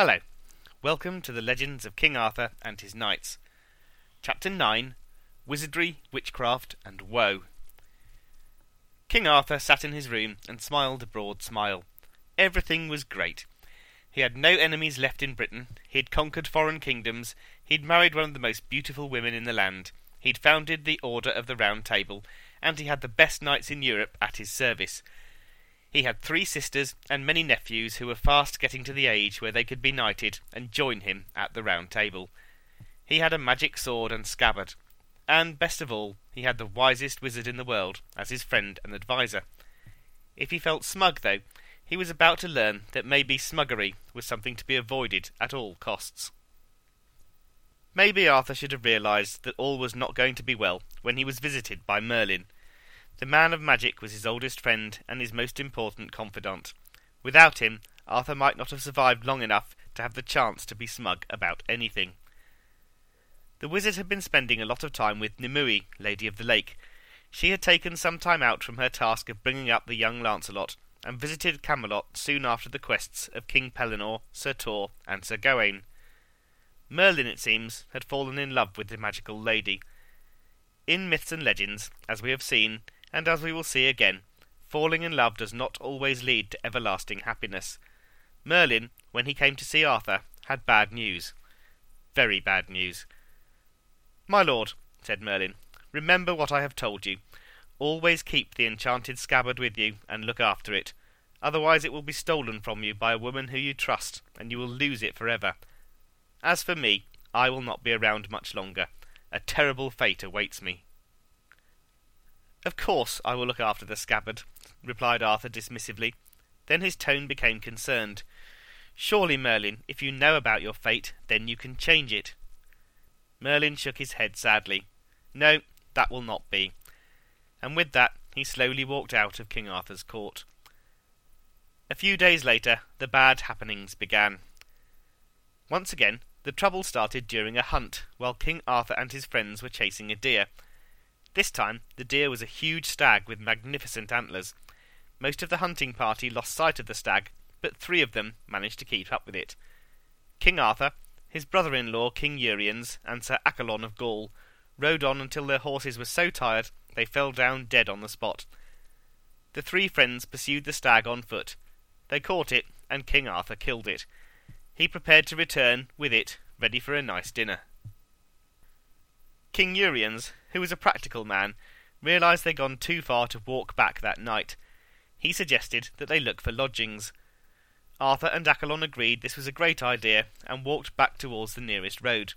Hello. Welcome to the legends of King Arthur and his knights. Chapter 9 Wizardry, Witchcraft, and Woe. King Arthur sat in his room and smiled a broad smile. Everything was great. He had no enemies left in Britain, he'd conquered foreign kingdoms, he'd married one of the most beautiful women in the land, he'd founded the Order of the Round Table, and he had the best knights in Europe at his service. He had three sisters and many nephews who were fast getting to the age where they could be knighted and join him at the Round Table. He had a magic sword and scabbard, and best of all, he had the wisest wizard in the world as his friend and adviser. If he felt smug, though, he was about to learn that maybe smuggery was something to be avoided at all costs. Maybe Arthur should have realized that all was not going to be well when he was visited by Merlin. The man of magic was his oldest friend and his most important confidant. Without him, Arthur might not have survived long enough to have the chance to be smug about anything. The wizard had been spending a lot of time with Nimue, Lady of the Lake. She had taken some time out from her task of bringing up the young Lancelot, and visited Camelot soon after the quests of King Pellinore, Sir Tor, and Sir Gawain. Merlin, it seems, had fallen in love with the magical lady. In myths and legends, as we have seen, and as we will see again, falling in love does not always lead to everlasting happiness. Merlin, when he came to see Arthur, had bad news. Very bad news. My lord, said Merlin, remember what I have told you. Always keep the enchanted scabbard with you, and look after it. Otherwise it will be stolen from you by a woman who you trust, and you will lose it for ever. As for me, I will not be around much longer. A terrible fate awaits me. Of course I will look after the scabbard, replied Arthur dismissively. Then his tone became concerned. Surely, Merlin, if you know about your fate, then you can change it. Merlin shook his head sadly. No, that will not be. And with that he slowly walked out of King Arthur's court. A few days later, the bad happenings began. Once again, the trouble started during a hunt, while King Arthur and his friends were chasing a deer. This time, the deer was a huge stag with magnificent antlers. Most of the hunting party lost sight of the stag, but three of them managed to keep up with it. King Arthur, his brother in law King Uriens, and Sir Accolon of Gaul rode on until their horses were so tired they fell down dead on the spot. The three friends pursued the stag on foot. They caught it, and King Arthur killed it. He prepared to return with it, ready for a nice dinner. King Uriens, who was a practical man, realized they'd gone too far to walk back that night. He suggested that they look for lodgings. Arthur and Accolon agreed this was a great idea and walked back towards the nearest road.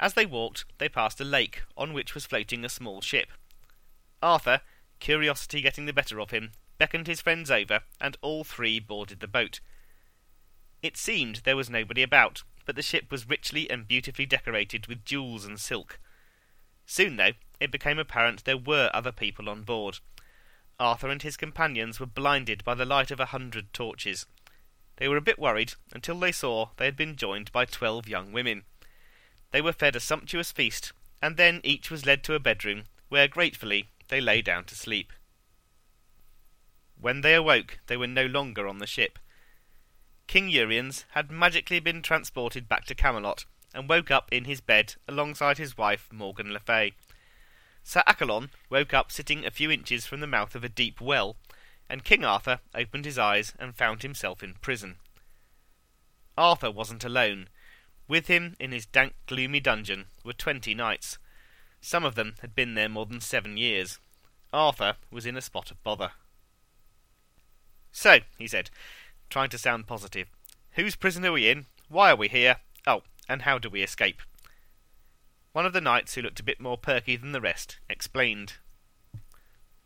As they walked, they passed a lake on which was floating a small ship. Arthur, curiosity getting the better of him, beckoned his friends over, and all three boarded the boat. It seemed there was nobody about, but the ship was richly and beautifully decorated with jewels and silk. Soon, though, it became apparent there were other people on board. Arthur and his companions were blinded by the light of a hundred torches. They were a bit worried until they saw they had been joined by twelve young women. They were fed a sumptuous feast, and then each was led to a bedroom, where gratefully they lay down to sleep. When they awoke, they were no longer on the ship. King Uriens had magically been transported back to Camelot and woke up in his bed alongside his wife Morgan le Fay. Sir Accolon woke up sitting a few inches from the mouth of a deep well, and King Arthur opened his eyes and found himself in prison. Arthur wasn't alone. With him in his dank, gloomy dungeon were twenty knights. Some of them had been there more than seven years. Arthur was in a spot of bother. So, he said, trying to sound positive. Whose prison are we in? Why are we here? Oh, and how do we escape? One of the knights, who looked a bit more perky than the rest, explained.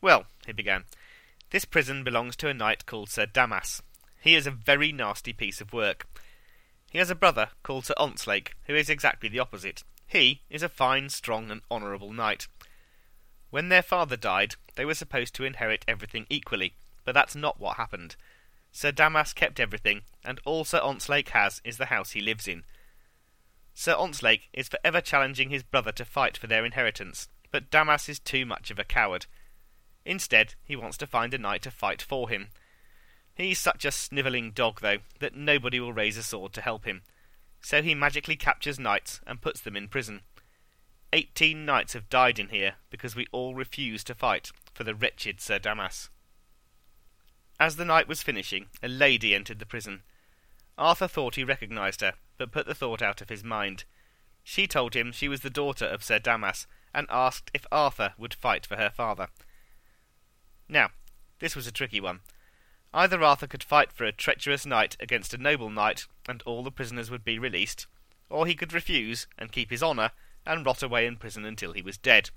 Well, he began, this prison belongs to a knight called Sir Damas. He is a very nasty piece of work. He has a brother called Sir Ontzlake, who is exactly the opposite. He is a fine, strong, and honourable knight. When their father died, they were supposed to inherit everything equally, but that's not what happened. Sir Damas kept everything, and all Sir Ontzlake has is the house he lives in. Sir Ontzlake is for ever challenging his brother to fight for their inheritance, but Damas is too much of a coward. Instead, he wants to find a knight to fight for him. He's such a snivelling dog, though, that nobody will raise a sword to help him. So he magically captures knights and puts them in prison. Eighteen knights have died in here because we all refused to fight for the wretched Sir Damas. As the night was finishing, a lady entered the prison. Arthur thought he recognised her, but put the thought out of his mind. She told him she was the daughter of Sir Damas, and asked if Arthur would fight for her father. Now, this was a tricky one. Either Arthur could fight for a treacherous knight against a noble knight, and all the prisoners would be released, or he could refuse and keep his honour and rot away in prison until he was dead.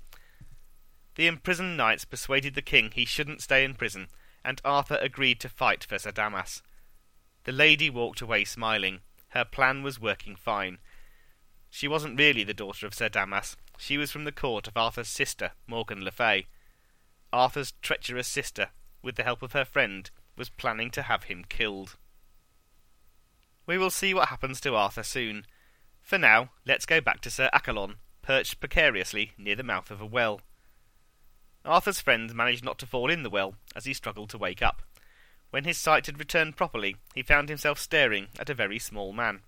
The imprisoned knights persuaded the king he shouldn't stay in prison, and Arthur agreed to fight for Sir Damas. The lady walked away smiling. Her plan was working fine. She wasn't really the daughter of Sir Damas. She was from the court of Arthur's sister, Morgan le Fay. Arthur's treacherous sister, with the help of her friend, was planning to have him killed. We will see what happens to Arthur soon. For now, let's go back to Sir Accolon, perched precariously near the mouth of a well. Arthur's friend managed not to fall in the well as he struggled to wake up. When his sight had returned properly, he found himself staring at a very small man.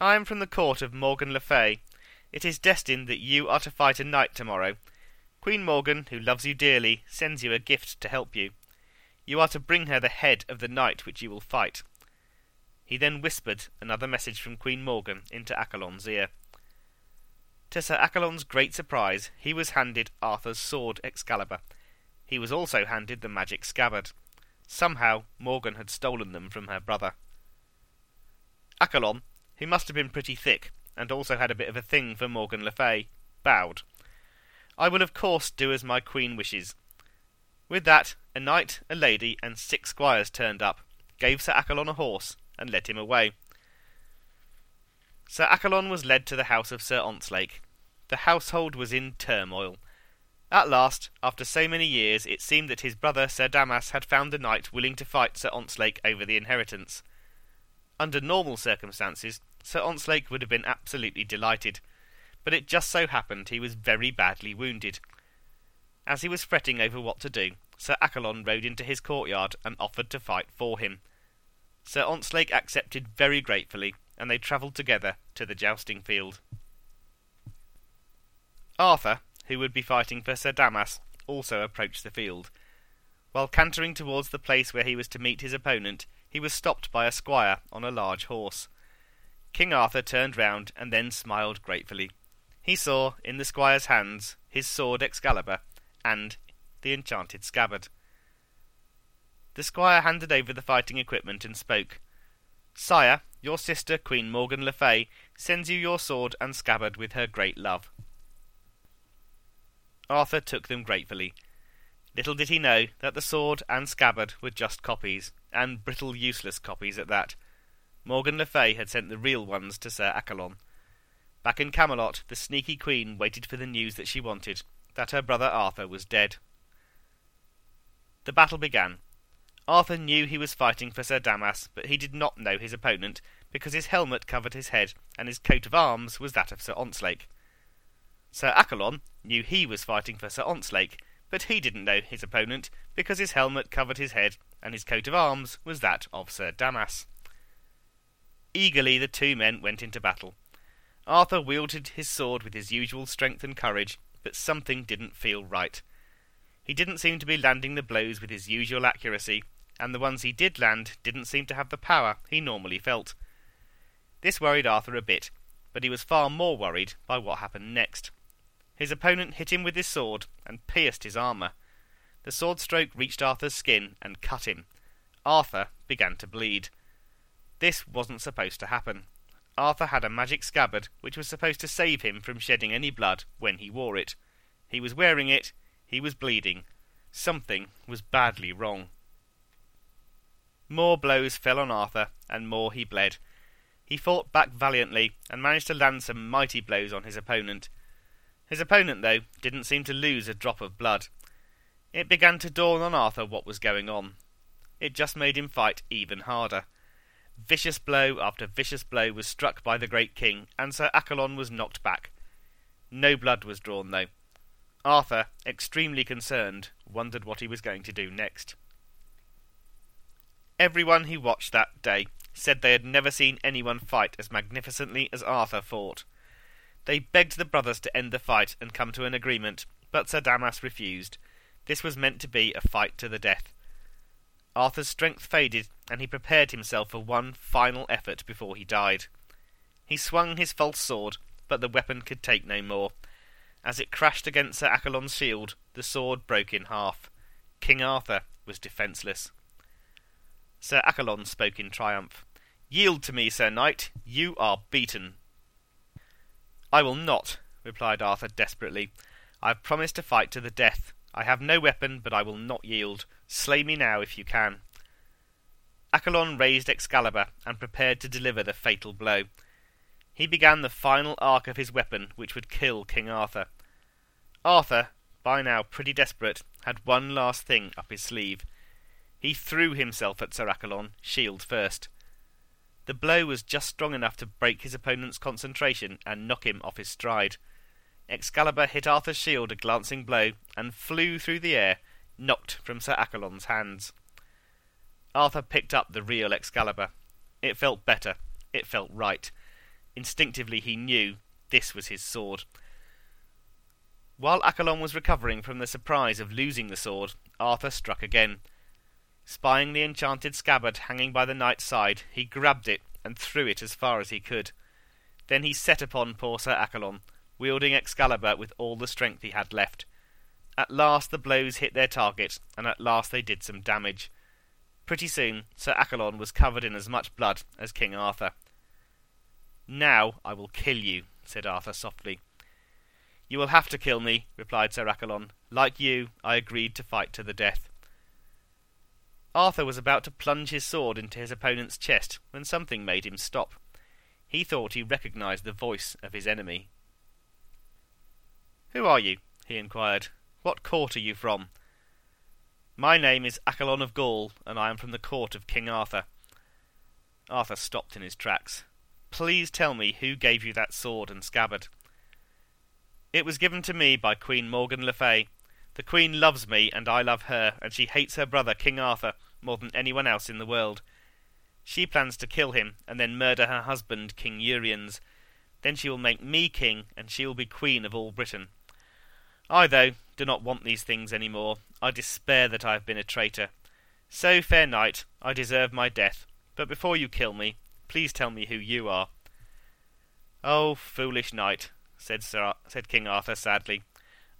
I am from the court of Morgan le Fay. It is destined that you are to fight a knight tomorrow. Queen Morgan, who loves you dearly, sends you a gift to help you. You are to bring her the head of the knight which you will fight. He then whispered another message from Queen Morgan into Accolon's ear. To Sir Accolon's great surprise, he was handed Arthur's sword Excalibur. He was also handed the magic scabbard. Somehow Morgan had stolen them from her brother. Accolon, who must have been pretty thick, and also had a bit of a thing for Morgan le Fay, bowed. I will of course do as my queen wishes. With that, a knight, a lady, and six squires turned up, gave Sir Accolon a horse, and led him away. Sir Accolon was led to the house of Sir Ontzlake. The household was in turmoil. At last, after so many years, it seemed that his brother Sir Damas had found a knight willing to fight Sir Ontzlake over the inheritance. Under normal circumstances, Sir Ontzlake would have been absolutely delighted, but it just so happened he was very badly wounded. As he was fretting over what to do, Sir Accolon rode into his courtyard and offered to fight for him. Sir Ontzlake accepted very gratefully, and they travelled together to the jousting field. Arthur, who would be fighting for Sir Damas, also approached the field. While cantering towards the place where he was to meet his opponent, he was stopped by a squire on a large horse. King Arthur turned round and then smiled gratefully. He saw in the squire's hands his sword Excalibur and the enchanted scabbard. The squire handed over the fighting equipment and spoke. Sire, your sister, Queen Morgan le Fay, sends you your sword and scabbard with her great love. Arthur took them gratefully. Little did he know that the sword and scabbard were just copies, and brittle, useless copies at that. Morgan le Fay had sent the real ones to Sir Accolon. Back in Camelot, the sneaky queen waited for the news that she wanted, that her brother Arthur was dead. The battle began, Arthur knew he was fighting for Sir Damas, but he did not know his opponent, because his helmet covered his head, and his coat of arms was that of Sir Ontzlake. Sir Accolon knew he was fighting for Sir Ontzlake, but he didn't know his opponent, because his helmet covered his head, and his coat of arms was that of Sir Damas. Eagerly the two men went into battle. Arthur wielded his sword with his usual strength and courage, but something didn't feel right. He didn't seem to be landing the blows with his usual accuracy, and the ones he did land didn't seem to have the power he normally felt. This worried Arthur a bit, but he was far more worried by what happened next. His opponent hit him with his sword and pierced his armour. The sword stroke reached Arthur's skin and cut him. Arthur began to bleed. This wasn't supposed to happen. Arthur had a magic scabbard which was supposed to save him from shedding any blood when he wore it. He was wearing it, he was bleeding. Something was badly wrong. More blows fell on Arthur, and more he bled. He fought back valiantly, and managed to land some mighty blows on his opponent. His opponent, though, didn't seem to lose a drop of blood. It began to dawn on Arthur what was going on. It just made him fight even harder. Vicious blow after vicious blow was struck by the great king, and Sir Accolon was knocked back. No blood was drawn, though. Arthur, extremely concerned, wondered what he was going to do next. Everyone who watched that day said they had never seen anyone fight as magnificently as Arthur fought. They begged the brothers to end the fight and come to an agreement, but Sir Damas refused. This was meant to be a fight to the death. Arthur's strength faded, and he prepared himself for one final effort before he died. He swung his false sword, but the weapon could take no more. As it crashed against Sir Accolon's shield, the sword broke in half. King Arthur was defenceless. Sir Accolon spoke in triumph. Yield to me, Sir Knight. You are beaten. I will not, replied Arthur desperately. I have promised to fight to the death. I have no weapon, but I will not yield. Slay me now if you can. Accolon raised Excalibur and prepared to deliver the fatal blow. He began the final arc of his weapon, which would kill King Arthur. Arthur, by now pretty desperate, had one last thing up his sleeve. He threw himself at Sir Accolon, shield first. The blow was just strong enough to break his opponent's concentration and knock him off his stride. Excalibur hit Arthur's shield a glancing blow and flew through the air, knocked from Sir Accolon's hands. Arthur picked up the real Excalibur. It felt better. It felt right. Instinctively he knew this was his sword. While Accolon was recovering from the surprise of losing the sword, Arthur struck again. Spying the enchanted scabbard hanging by the knight's side, he grabbed it and threw it as far as he could. Then he set upon poor Sir Accolon, wielding Excalibur with all the strength he had left. At last the blows hit their target, and at last they did some damage. Pretty soon Sir Accolon was covered in as much blood as King Arthur. Now I will kill you, said Arthur softly. You will have to kill me, replied Sir Accolon. Like you, I agreed to fight to the death. Arthur was about to plunge his sword into his opponent's chest when something made him stop. He thought he recognized the voice of his enemy. Who are you? he inquired. What court are you from? My name is Accolon of Gaul, and I am from the court of King Arthur. Arthur stopped in his tracks. Please tell me who gave you that sword and scabbard. It was given to me by Queen Morgan le Fay. The Queen loves me, and I love her, and she hates her brother, King Arthur, more than anyone else in the world. She plans to kill him, and then murder her husband, King Uriens. Then she will make me king, and she will be queen of all Britain. I, though, do not want these things any more. I despair that I have been a traitor. So, fair knight, I deserve my death. But before you kill me, please tell me who you are. Oh, foolish knight, said, Sir, said King Arthur sadly.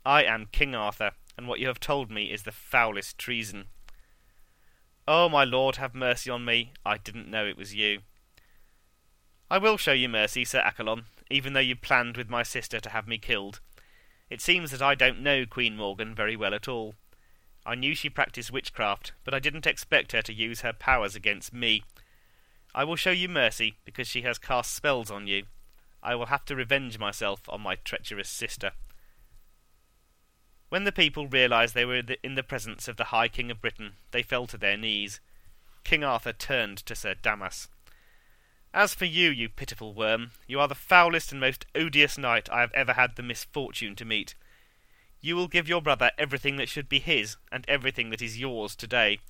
I am King Arthur, and what you have told me is the foulest treason. Oh, my lord, have mercy on me. I didn't know it was you. I will show you mercy, Sir Accolon, even though you planned with my sister to have me killed. It seems that I don't know Queen Morgan very well at all. I knew she practised witchcraft, but I didn't expect her to use her powers against me. I will show you mercy, because she has cast spells on you. I will have to revenge myself on my treacherous sister. When the people realized they were in the presence of the High King of Britain, they fell to their knees. King Arthur turned to Sir Damas. As for you, you pitiful worm, you are the foulest and most odious knight I have ever had the misfortune to meet. You will give your brother everything that should be his, and everything that is yours today.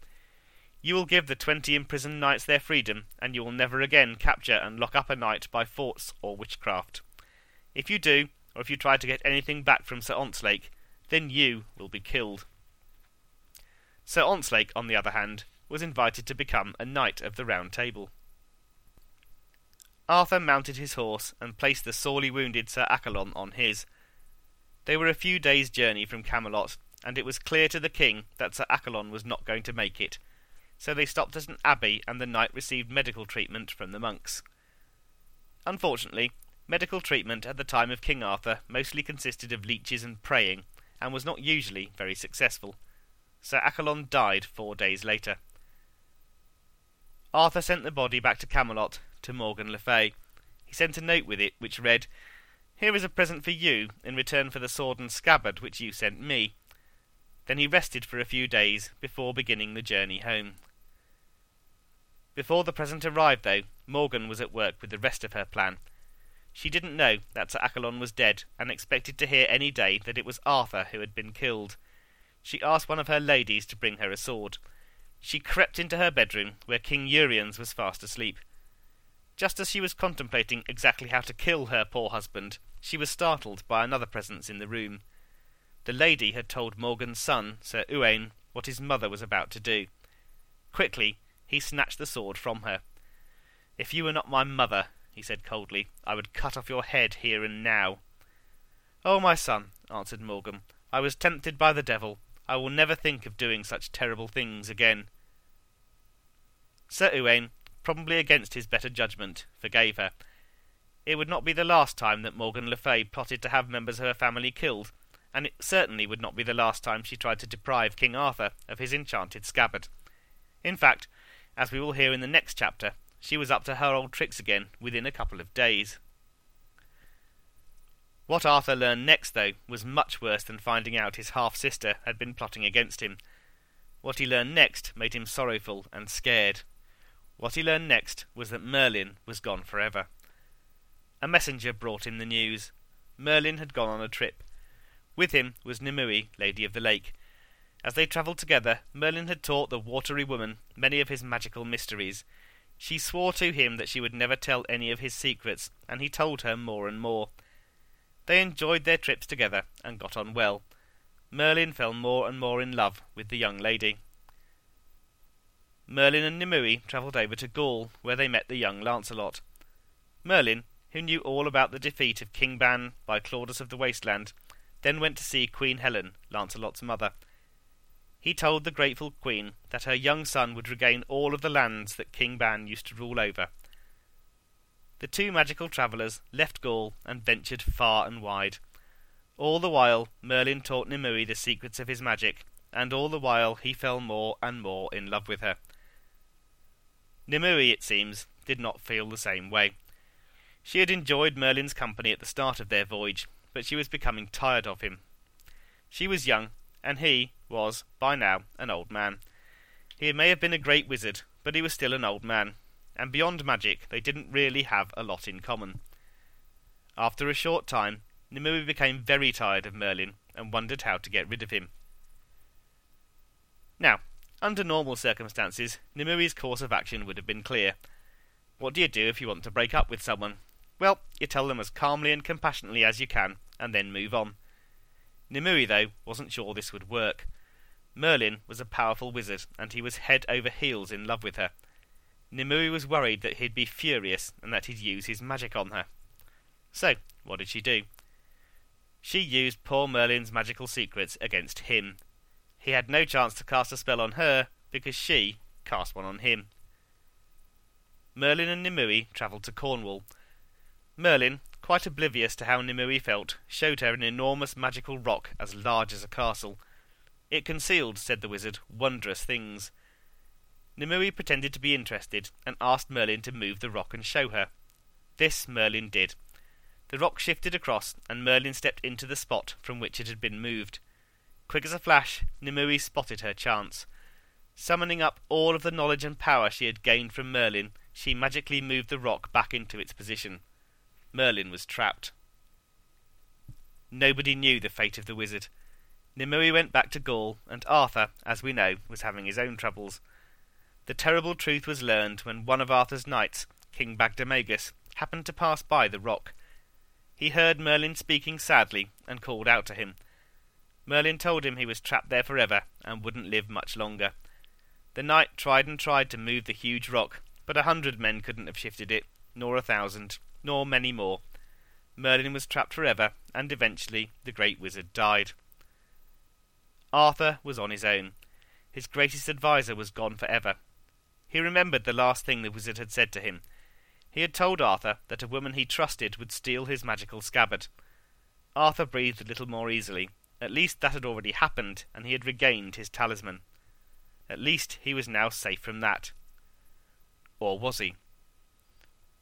You will give the twenty imprisoned knights their freedom, and you will never again capture and lock up a knight by force or witchcraft. If you do, or if you try to get anything back from Sir Ontzlake, then you will be killed. Sir Ontzlake, on the other hand, was invited to become a knight of the Round Table. Arthur mounted his horse and placed the sorely wounded Sir Accolon on his. They were a few days' journey from Camelot, and it was clear to the king that Sir Accolon was not going to make it, so they stopped at an abbey and the knight received medical treatment from the monks. Unfortunately, medical treatment at the time of King Arthur mostly consisted of leeches and praying, and was not usually very successful. Sir Accolon died four days later. Arthur sent the body back to Camelot to Morgan le Fay. He sent a note with it which read, Here is a present for you in return for the sword and scabbard which you sent me. Then he rested for a few days before beginning the journey home. Before the present arrived, though, Morgan was at work with the rest of her plan. She didn't know that Sir Accolon was dead, and expected to hear any day that it was Arthur who had been killed. She asked one of her ladies to bring her a sword. she crept into her bedroom, where King Uriens was fast asleep. Just as she was contemplating exactly how to kill her poor husband, she was startled by another presence in the room. The lady had told Morgan's son, Sir Uwaine, what his mother was about to do. Quickly, he snatched the sword from her. If you were not my mother, he said coldly, I would cut off your head here and now. Oh, my son, answered Morgan, I was tempted by the devil. I will never think of doing such terrible things again. Sir Uwaine, probably against his better judgment, forgave her. It would not be the last time that Morgan Le Fay plotted to have members of her family killed, and it certainly would not be the last time she tried to deprive King Arthur of his enchanted scabbard. In fact, as we will hear in the next chapter, she was up to her old tricks again within a couple of days. What Arthur learned next, though, was much worse than finding out his half sister had been plotting against him. What he learned next made him sorrowful and scared. What he learned next was that Merlin was gone forever. A messenger brought him the news. Merlin had gone on a trip. With him was Nimue, Lady of the Lake. As they travelled together, Merlin had taught the watery woman many of his magical mysteries. She swore to him that she would never tell any of his secrets, and he told her more and more. They enjoyed their trips together and got on well. Merlin fell more and more in love with the young lady. Merlin and Nimue travelled over to Gaul, where they met the young Lancelot. Merlin, who knew all about the defeat of King Ban by Claudas of the Wasteland, then went to see Queen Helen, Lancelot's mother. He told the grateful queen that her young son would regain all of the lands that King Ban used to rule over. The two magical travellers left Gaul and ventured far and wide. All the while Merlin taught Nimue the secrets of his magic, and all the while he fell more and more in love with her. Nimue, it seems, did not feel the same way. She had enjoyed Merlin's company at the start of their voyage, but she was becoming tired of him. She was young, and he was, by now, an old man. He may have been a great wizard, but he was still an old man, and beyond magic they didn't really have a lot in common. After a short time, Nimue became very tired of Merlin and wondered how to get rid of him. Now, under normal circumstances, Nimue's course of action would have been clear. What do you do if you want to break up with someone? Well, you tell them as calmly and compassionately as you can, and then move on. Nimue, though, wasn't sure this would work. Merlin was a powerful wizard, and he was head over heels in love with her. Nimue was worried that he'd be furious and that he'd use his magic on her. So, what did she do? She used poor Merlin's magical secrets against him, he had no chance to cast a spell on her because she cast one on him. Merlin and Nimue travelled to Cornwall. Merlin, quite oblivious to how Nimue felt, showed her an enormous magical rock as large as a castle. It concealed, said the wizard, wondrous things. Nimue pretended to be interested and asked Merlin to move the rock and show her. This Merlin did. The rock shifted across, and Merlin stepped into the spot from which it had been moved. Quick as a flash, Nimue spotted her chance. Summoning up all of the knowledge and power she had gained from Merlin, she magically moved the rock back into its position. Merlin was trapped. Nobody knew the fate of the wizard. Nimue went back to Gaul, and Arthur, as we know, was having his own troubles. The terrible truth was learned when one of Arthur's knights, King Bagdemagus, happened to pass by the rock. He heard Merlin speaking sadly, and called out to him. Merlin told him he was trapped there forever and wouldn't live much longer. The knight tried and tried to move the huge rock, but a hundred men couldn't have shifted it, nor a thousand, nor many more. Merlin was trapped forever, and eventually the great wizard died. Arthur was on his own. His greatest adviser was gone forever. He remembered the last thing the wizard had said to him. He had told Arthur that a woman he trusted would steal his magical scabbard. Arthur breathed a little more easily, at least that had already happened, and he had regained his talisman. At least he was now safe from that. Or was he?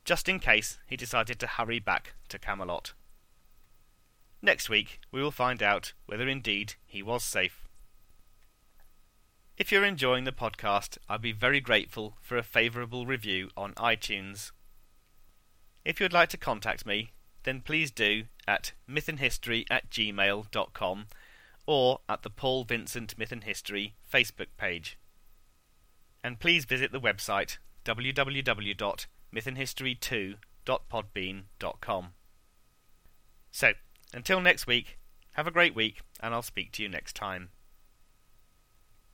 Just in case, he decided to hurry back to Camelot. Next week, we will find out whether indeed he was safe. If you're enjoying the podcast, I'd be very grateful for a favourable review on iTunes. If you'd like to contact me, then please do at mythandhistory at gmail.com or at the Paul Vincent Myth and History Facebook page. and please visit the website www.mythandhistory2.podbean.com. So, until next week, have a great week, and I'll speak to you next time.